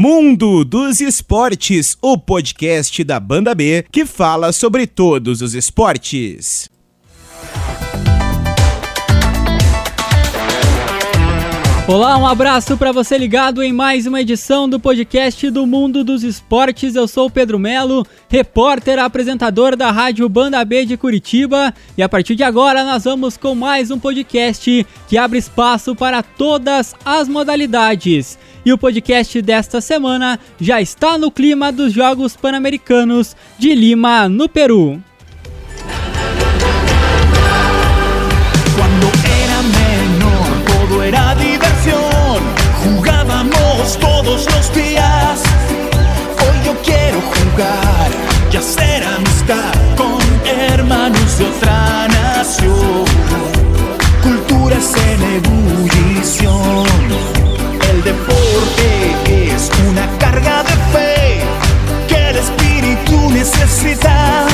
Mundo dos Esportes, o podcast da Banda B que fala sobre todos os esportes. Olá, um abraço para você ligado em mais uma edição do podcast do Mundo dos Esportes. Eu sou o Pedro Melo, repórter, apresentador da Rádio Banda B de Curitiba, e a partir de agora nós vamos com mais um podcast que abre espaço para todas as modalidades. E o podcast desta semana já está no clima dos Jogos Pan-Americanos de Lima, no Peru. todos los días. Hoy yo quiero jugar y hacer amistad con hermanos de otra nación. Culturas en ebullición. Deporte es una carga de fe que el espíritu necesita.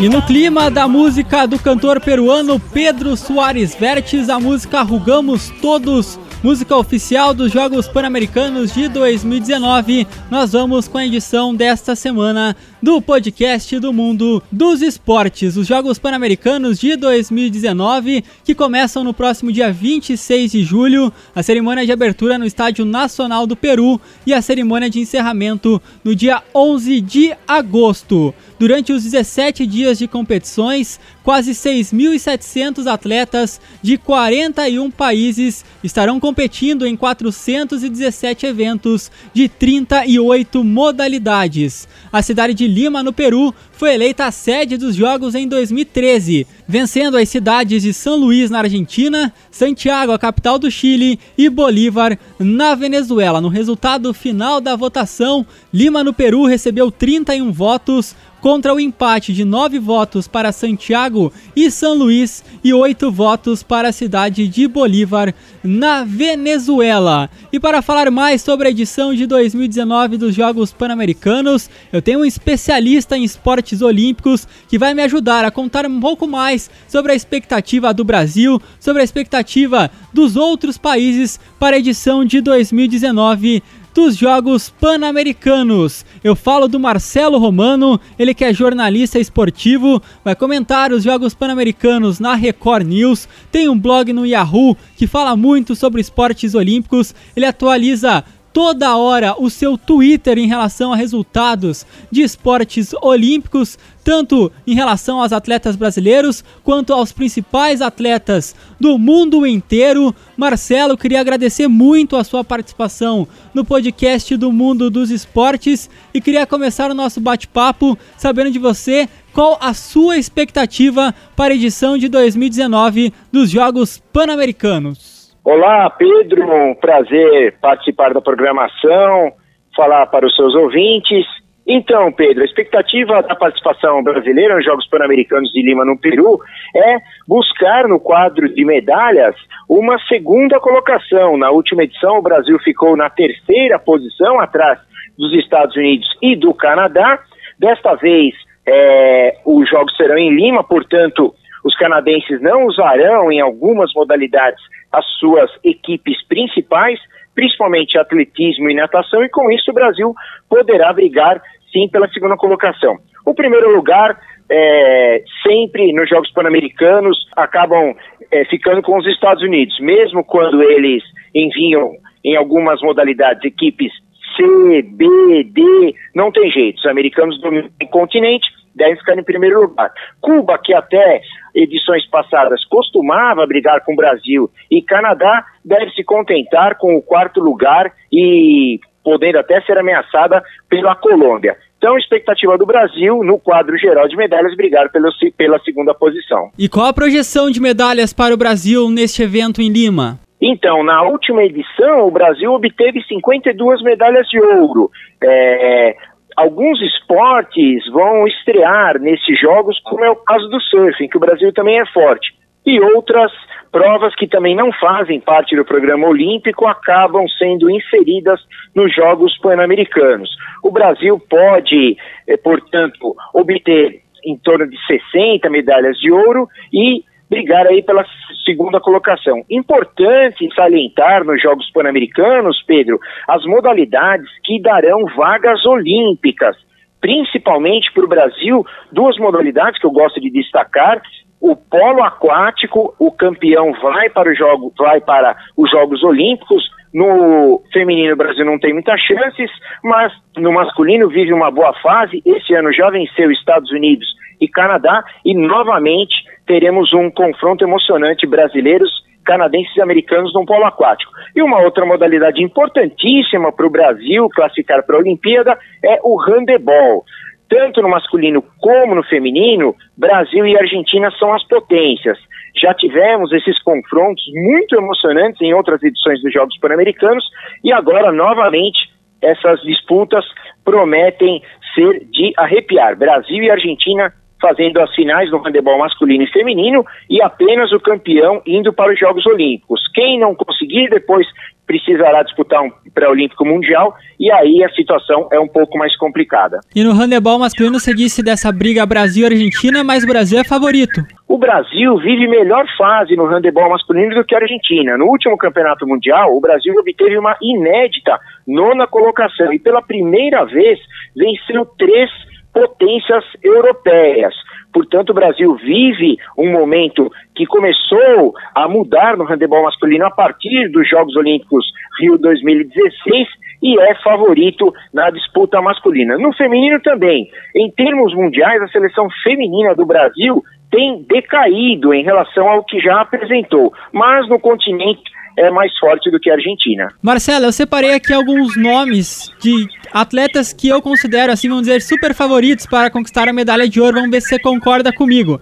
E no clima da música do cantor peruano Pedro Soares Vertes, a música Rugamos Todos música oficial dos Jogos Pan-Americanos de 2019. Nós vamos com a edição desta semana do podcast do mundo dos esportes, os Jogos Pan-Americanos de 2019, que começam no próximo dia 26 de julho, a cerimônia de abertura no Estádio Nacional do Peru e a cerimônia de encerramento no dia 11 de agosto. Durante os 17 dias de competições, quase 6.700 atletas de 41 países estarão competindo em 417 eventos de 38 modalidades. A cidade de Lima, no Peru, foi eleita a sede dos Jogos em 2013, vencendo as cidades de São Luís, na Argentina, Santiago, a capital do Chile, e Bolívar, na Venezuela. No resultado final da votação, Lima, no Peru, recebeu 31 votos, contra o empate de 9 votos para Santiago e São Luís e 8 votos para a cidade de Bolívar, na Venezuela. E para falar mais sobre a edição de 2019 dos Jogos Pan-Americanos, eu tenho um especialista em esportes olímpicos que vai me ajudar a contar um pouco mais sobre a expectativa do Brasil, sobre a expectativa dos outros países para a edição de 2019 dos Jogos Pan-Americanos. Eu falo do Marcelo Romano, ele que é jornalista esportivo, vai comentar os Jogos Pan-Americanos na Record News, tem um blog no Yahoo que fala muito sobre esportes olímpicos, ele atualiza toda hora o seu Twitter em relação a resultados de esportes olímpicos, tanto em relação aos atletas brasileiros quanto aos principais atletas do mundo inteiro. Marcelo, queria agradecer muito a sua participação no podcast do Mundo dos Esportes e queria começar o nosso bate-papo sabendo de você qual a sua expectativa para a edição de 2019 dos Jogos Pan-Americanos. Olá, Pedro, um prazer participar da programação, falar para os seus ouvintes. Então, Pedro, a expectativa da participação brasileira nos Jogos Pan-Americanos de Lima, no Peru, é buscar no quadro de medalhas uma segunda colocação. Na última edição, o Brasil ficou na terceira posição, atrás dos Estados Unidos e do Canadá. Desta vez, é, os Jogos serão em Lima, portanto, os canadenses não usarão em algumas modalidades as suas equipes principais, principalmente atletismo e natação, e com isso o Brasil poderá brigar sim pela segunda colocação. O primeiro lugar, é, sempre nos Jogos Pan-Americanos, acabam é, ficando com os Estados Unidos, mesmo quando eles enviam em algumas modalidades equipes C, B, D, não tem jeito. Os americanos dominam o continente, devem ficar em primeiro lugar. Cuba, que até edições passadas costumava brigar com o Brasil e Canadá, deve se contentar com o quarto lugar e podendo até ser ameaçada pela Colômbia. Então, a expectativa do Brasil, no quadro geral de medalhas, brigar pelo, pela segunda posição. E qual a projeção de medalhas para o Brasil neste evento em Lima? Então, na última edição, o Brasil obteve 52 medalhas de ouro. É, alguns esportes vão estrear nesses jogos, como é o caso do surfing, que o Brasil também é forte. E outras provas que também não fazem parte do programa olímpico acabam sendo inseridas nos Jogos Pan-Americanos. O Brasil pode, eh, portanto, obter em torno de 60 medalhas de ouro e brigar aí pela segunda colocação. Importante salientar nos Jogos Pan-Americanos, Pedro, as modalidades que darão vagas olímpicas, principalmente para o Brasil, duas modalidades que eu gosto de destacar. O polo aquático, o campeão vai para, o jogo, vai para os Jogos Olímpicos, no feminino, o Brasil não tem muitas chances, mas no masculino vive uma boa fase. Esse ano já venceu Estados Unidos e Canadá, e novamente teremos um confronto emocionante brasileiros, canadenses e americanos no polo aquático. E uma outra modalidade importantíssima para o Brasil classificar para a Olimpíada é o handebol. Tanto no masculino como no feminino, Brasil e Argentina são as potências. Já tivemos esses confrontos muito emocionantes em outras edições dos Jogos Pan-Americanos e agora, novamente, essas disputas prometem ser de arrepiar. Brasil e Argentina fazendo as finais no handebol masculino e feminino e apenas o campeão indo para os Jogos Olímpicos. Quem não conseguir depois precisará disputar um pré-olímpico mundial e aí a situação é um pouco mais complicada. E no handebol masculino você disse dessa briga Brasil-Argentina, mas o Brasil é favorito. O Brasil vive melhor fase no handebol masculino do que a Argentina. No último campeonato mundial, o Brasil obteve uma inédita nona colocação e pela primeira vez venceu três potências europeias. Portanto, o Brasil vive um momento que começou a mudar no handebol masculino a partir dos Jogos Olímpicos Rio 2016 e é favorito na disputa masculina. No feminino também. Em termos mundiais, a seleção feminina do Brasil tem decaído em relação ao que já apresentou, mas no continente é mais forte do que a Argentina. Marcelo, eu separei aqui alguns nomes de atletas que eu considero, assim, vamos dizer, super favoritos para conquistar a medalha de ouro. Vamos ver se você concorda comigo.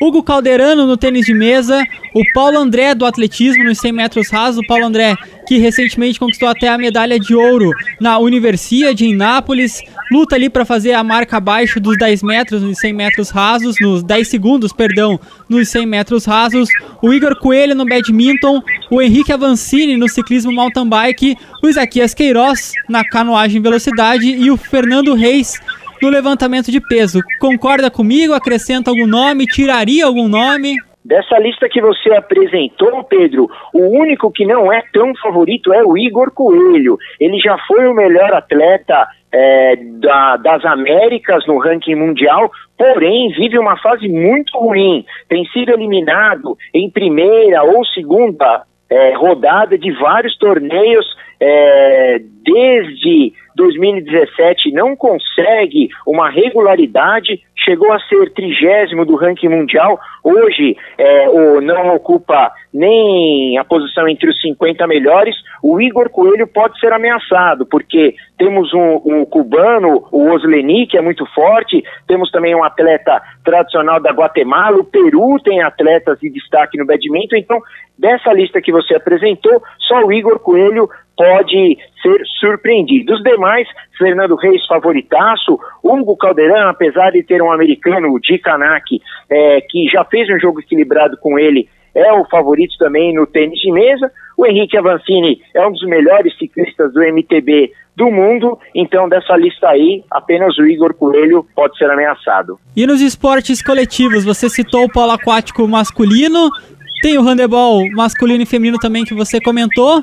Hugo Calderano no tênis de mesa, o Paulo André do atletismo nos 100 metros rasos, o Paulo André que recentemente conquistou até a medalha de ouro na Universidade em Nápoles, luta ali para fazer a marca abaixo dos 10 metros nos 100 metros rasos, nos 10 segundos, perdão, nos 100 metros rasos, o Igor Coelho no badminton, o Henrique Avancini no ciclismo mountain bike, o Isaquias Queiroz na canoagem velocidade e o Fernando Reis no levantamento de peso. Concorda comigo? Acrescenta algum nome? Tiraria algum nome? Dessa lista que você apresentou, Pedro, o único que não é tão favorito é o Igor Coelho. Ele já foi o melhor atleta é, da, das Américas no ranking mundial, porém vive uma fase muito ruim. Tem sido eliminado em primeira ou segunda é, rodada de vários torneios é, desde 2017 não consegue uma regularidade, chegou a ser trigésimo do ranking mundial, hoje é, o, não ocupa nem a posição entre os 50 melhores, o Igor Coelho pode ser ameaçado, porque temos um, um cubano, o Osleni, que é muito forte, temos também um atleta tradicional da Guatemala, o Peru tem atletas de destaque no badminton, então dessa lista que você apresentou, só o Igor Coelho pode ser surpreendido. Os demais, Fernando Reis favoritaço, Hugo Caldeirão, apesar de ter um americano, o Di Kanaki, é, que já fez um jogo equilibrado com ele, é o favorito também no tênis de mesa. O Henrique Avancini é um dos melhores ciclistas do MTB do mundo, então dessa lista aí, apenas o Igor Coelho pode ser ameaçado. E nos esportes coletivos, você citou o polo aquático masculino, tem o handebol masculino e feminino também que você comentou.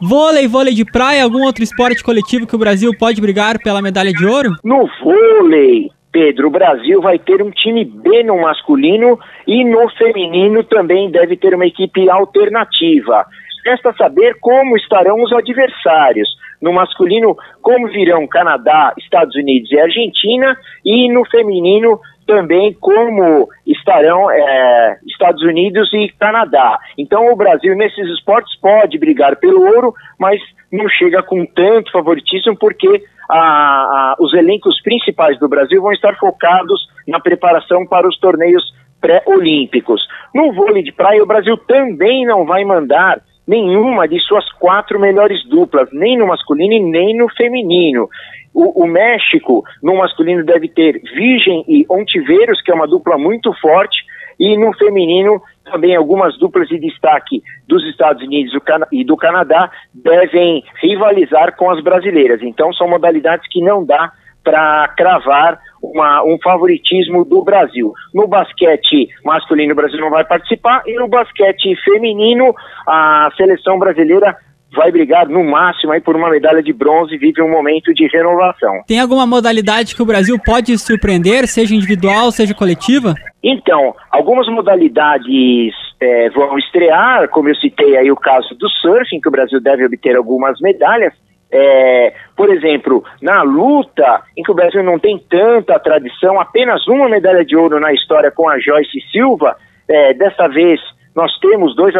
Vôlei, vôlei de praia, algum outro esporte coletivo que o Brasil pode brigar pela medalha de ouro? No vôlei, Pedro, o Brasil vai ter um time B no masculino e no feminino também deve ter uma equipe alternativa. Resta saber como estarão os adversários. No masculino, como virão Canadá, Estados Unidos e Argentina, e no feminino, também como estarão é, Estados Unidos e Canadá. Então o Brasil nesses esportes pode brigar pelo ouro, mas não chega com tanto favoritismo porque a, a, os elencos principais do Brasil vão estar focados na preparação para os torneios pré-olímpicos. No vôlei de praia, o Brasil também não vai mandar nenhuma de suas quatro melhores duplas, nem no masculino e nem no feminino. O, o, México, no masculino, deve ter Virgem e Ontiveros, que é uma dupla muito forte, e no feminino, também algumas duplas de destaque dos Estados Unidos e do Canadá devem rivalizar com as brasileiras. Então, são modalidades que não dá para cravar uma, um favoritismo do Brasil. No basquete masculino, o Brasil não vai participar, e no basquete feminino, a seleção brasileira vai brigar no máximo aí por uma medalha de bronze e vive um momento de renovação. Tem alguma modalidade que o Brasil pode surpreender, seja individual, seja coletiva? Então, algumas modalidades é, vão estrear, como eu citei aí o caso do surfing, que o Brasil deve obter algumas medalhas, é, por exemplo, na luta, em que o Brasil não tem tanta tradição, apenas uma medalha de ouro na história com a Joyce Silva, é, dessa vez nós temos dois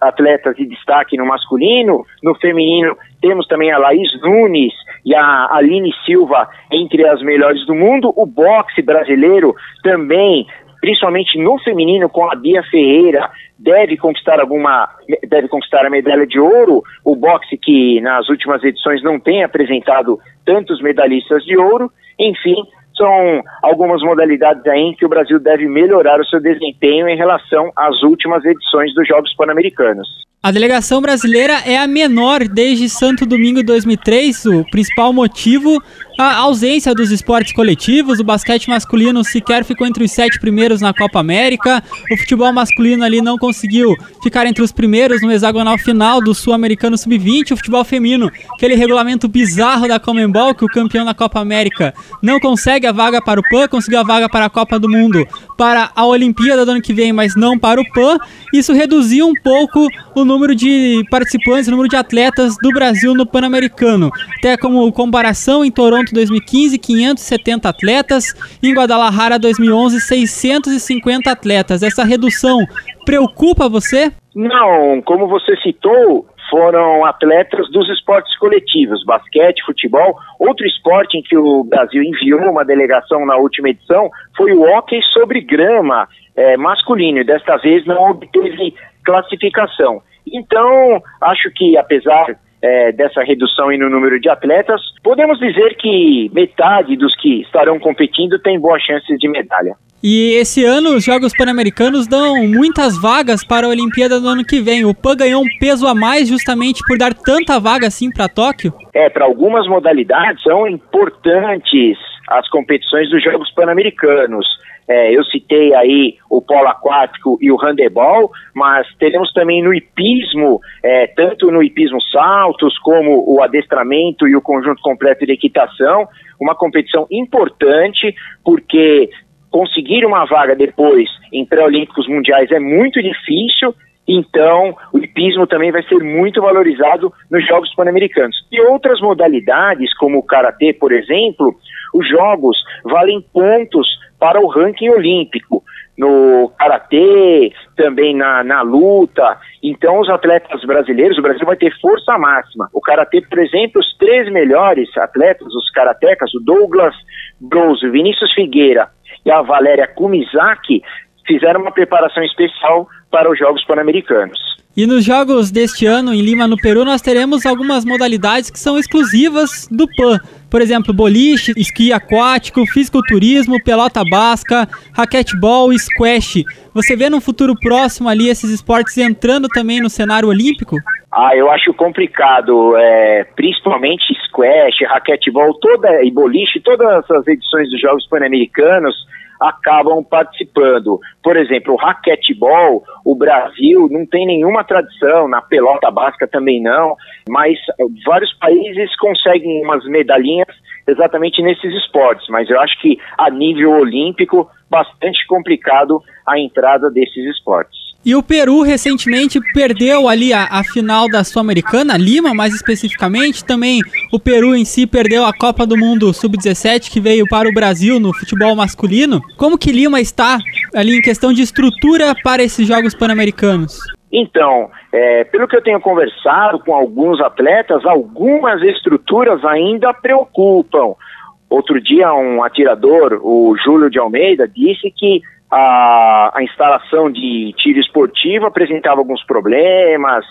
atletas de destaque no masculino, no feminino temos também a Laís Nunes e a Aline Silva entre as melhores do mundo. O boxe brasileiro também, principalmente no feminino, com a Bia Ferreira, deve conquistar alguma deve conquistar a medalha de ouro. O boxe que nas últimas edições não tem apresentado tantos medalhistas de ouro. Enfim, são algumas modalidades aí em que o Brasil deve melhorar o seu desempenho em relação às últimas edições dos Jogos Pan-Americanos. A delegação brasileira é a menor desde Santo Domingo 2003. O principal motivo, a ausência dos esportes coletivos. O basquete masculino sequer ficou entre os sete primeiros na Copa América. O futebol masculino ali não conseguiu ficar entre os primeiros no hexagonal final do Sul-Americano Sub-20. O futebol feminino, aquele regulamento bizarro da Comembol que o campeão da Copa América não consegue a vaga para o PAN, conseguiu a vaga para a Copa do Mundo, para a Olimpíada do ano que vem, mas não para o PAN. Isso reduziu um pouco o número de participantes, o número de atletas do Brasil no Pan-Americano. Até como comparação, em Toronto 2015, 570 atletas, em Guadalajara 2011, 650 atletas. Essa redução preocupa você? Não, como você citou, foram atletas dos esportes coletivos, basquete, futebol. Outro esporte em que o Brasil enviou uma delegação na última edição foi o hóquei sobre grama é, masculino, e desta vez não obteve classificação. Então, acho que apesar é, dessa redução no número de atletas, podemos dizer que metade dos que estarão competindo tem boas chances de medalha. E esse ano os Jogos Pan-Americanos dão muitas vagas para a Olimpíada do ano que vem. O PAN ganhou um peso a mais justamente por dar tanta vaga assim para Tóquio? É, para algumas modalidades são importantes as competições dos Jogos Pan-Americanos. É, eu citei aí o polo aquático e o handebol, mas teremos também no hipismo, é, tanto no hipismo saltos, como o adestramento e o conjunto completo de equitação, uma competição importante, porque conseguir uma vaga depois em pré-olímpicos mundiais é muito difícil, então o hipismo também vai ser muito valorizado nos Jogos Pan-Americanos. E outras modalidades, como o karatê, por exemplo, os jogos valem pontos para o ranking olímpico, no karatê, também na, na luta. Então, os atletas brasileiros, o Brasil vai ter força máxima. O karatê, por exemplo, os três melhores atletas, os karatecas, o Douglas Bronze, o Vinícius Figueira e a Valéria Kumizaki, fizeram uma preparação especial para os Jogos Pan-Americanos. E nos jogos deste ano em Lima, no Peru, nós teremos algumas modalidades que são exclusivas do PAN. Por exemplo, boliche, esqui aquático, fisiculturismo, pelota basca, raquetebol e squash. Você vê no futuro próximo ali esses esportes entrando também no cenário olímpico? Ah, eu acho complicado, é, principalmente squash, raquetebol, toda e boliche, todas as edições dos Jogos Pan-Americanos acabam participando. Por exemplo, o raquetebol, o Brasil não tem nenhuma tradição, na pelota básica também não, mas vários países conseguem umas medalhinhas exatamente nesses esportes, mas eu acho que a nível olímpico, bastante complicado a entrada desses esportes. E o Peru recentemente perdeu ali a, a final da Sul-Americana, Lima mais especificamente. Também o Peru em si perdeu a Copa do Mundo Sub-17 que veio para o Brasil no futebol masculino. Como que Lima está ali em questão de estrutura para esses Jogos Pan-Americanos? Então, é, pelo que eu tenho conversado com alguns atletas, algumas estruturas ainda preocupam. Outro dia, um atirador, o Júlio de Almeida, disse que a, a instalação de tiro esportivo apresentava alguns problemas,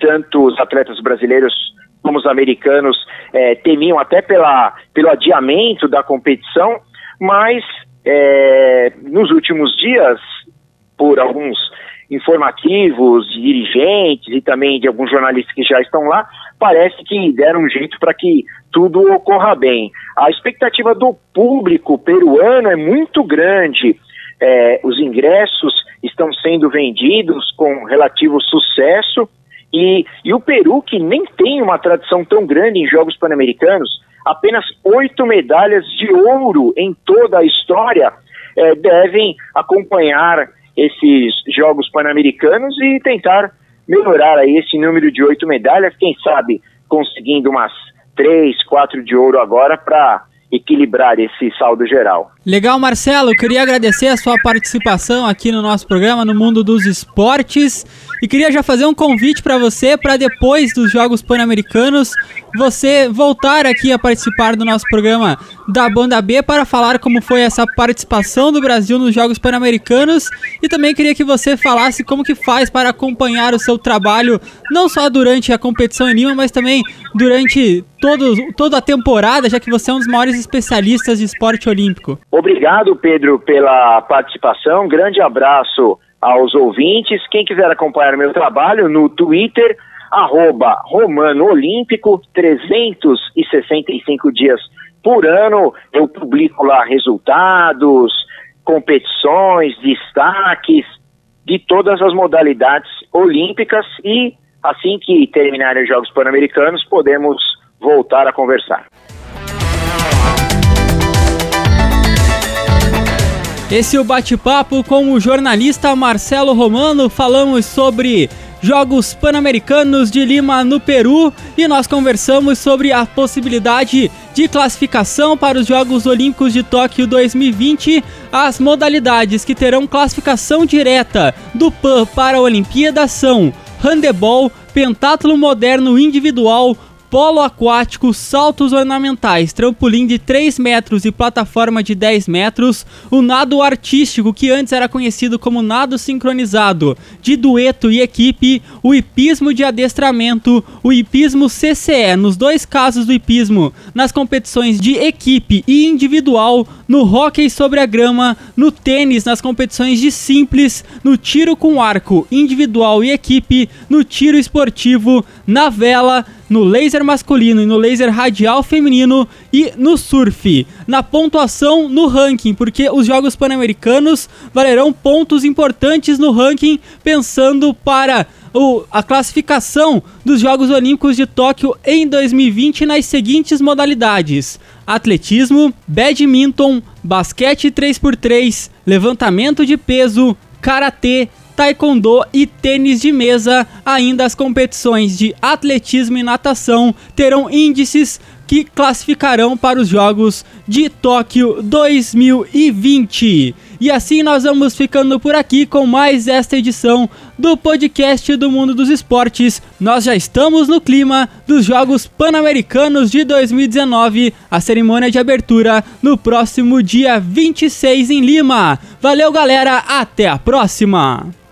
tanto os atletas brasileiros como os americanos é, temiam até pela, pelo adiamento da competição, mas é, nos últimos dias, por alguns informativos, dirigentes e também de alguns jornalistas que já estão lá, parece que deram um jeito para que tudo ocorra bem. A expectativa do público peruano é muito grande. É, os ingressos estão sendo vendidos com relativo sucesso e, e o Peru, que nem tem uma tradição tão grande em Jogos Pan-Americanos, apenas oito medalhas de ouro em toda a história, é, devem acompanhar esses Jogos Pan-Americanos e tentar melhorar aí esse número de oito medalhas, quem sabe conseguindo umas três, quatro de ouro agora para equilibrar esse saldo geral. Legal, Marcelo. Queria agradecer a sua participação aqui no nosso programa no Mundo dos Esportes e queria já fazer um convite para você para depois dos Jogos Pan-Americanos você voltar aqui a participar do nosso programa da Banda B para falar como foi essa participação do Brasil nos Jogos Pan-Americanos e também queria que você falasse como que faz para acompanhar o seu trabalho não só durante a competição em Lima, mas também durante todo, toda a temporada, já que você é um dos maiores especialistas de esporte olímpico. Obrigado, Pedro, pela participação. Grande abraço aos ouvintes. Quem quiser acompanhar meu trabalho no Twitter, arroba Romano Olímpico, 365 dias por ano. Eu publico lá resultados, competições, destaques de todas as modalidades olímpicas e assim que terminarem os Jogos Pan-Americanos, podemos voltar a conversar. Esse é o bate-papo com o jornalista Marcelo Romano. Falamos sobre Jogos Pan-Americanos de Lima, no Peru, e nós conversamos sobre a possibilidade de classificação para os Jogos Olímpicos de Tóquio 2020, as modalidades que terão classificação direta do PAN para a Olimpíada são handebol, pentatlo moderno individual, polo aquático, saltos ornamentais, trampolim de 3 metros e plataforma de 10 metros, o nado artístico, que antes era conhecido como nado sincronizado, de dueto e equipe, o hipismo de adestramento, o hipismo CCE, nos dois casos do hipismo, nas competições de equipe e individual, no hóquei sobre a grama, no tênis, nas competições de simples, no tiro com arco individual e equipe, no tiro esportivo, na vela, no laser masculino e no laser radial feminino e no surf. Na pontuação no ranking, porque os Jogos Pan-Americanos valerão pontos importantes no ranking, pensando para o, a classificação dos Jogos Olímpicos de Tóquio em 2020 nas seguintes modalidades: atletismo, badminton, basquete 3x3, levantamento de peso, karatê, taekwondo e tênis de mesa. Ainda as competições de atletismo e natação terão índices que classificarão para os Jogos de Tóquio 2020. E assim nós vamos ficando por aqui com mais esta edição do podcast do Mundo dos Esportes. Nós já estamos no clima dos Jogos Pan-Americanos de 2019, a cerimônia de abertura no próximo dia 26 em Lima. Valeu, galera, até a próxima!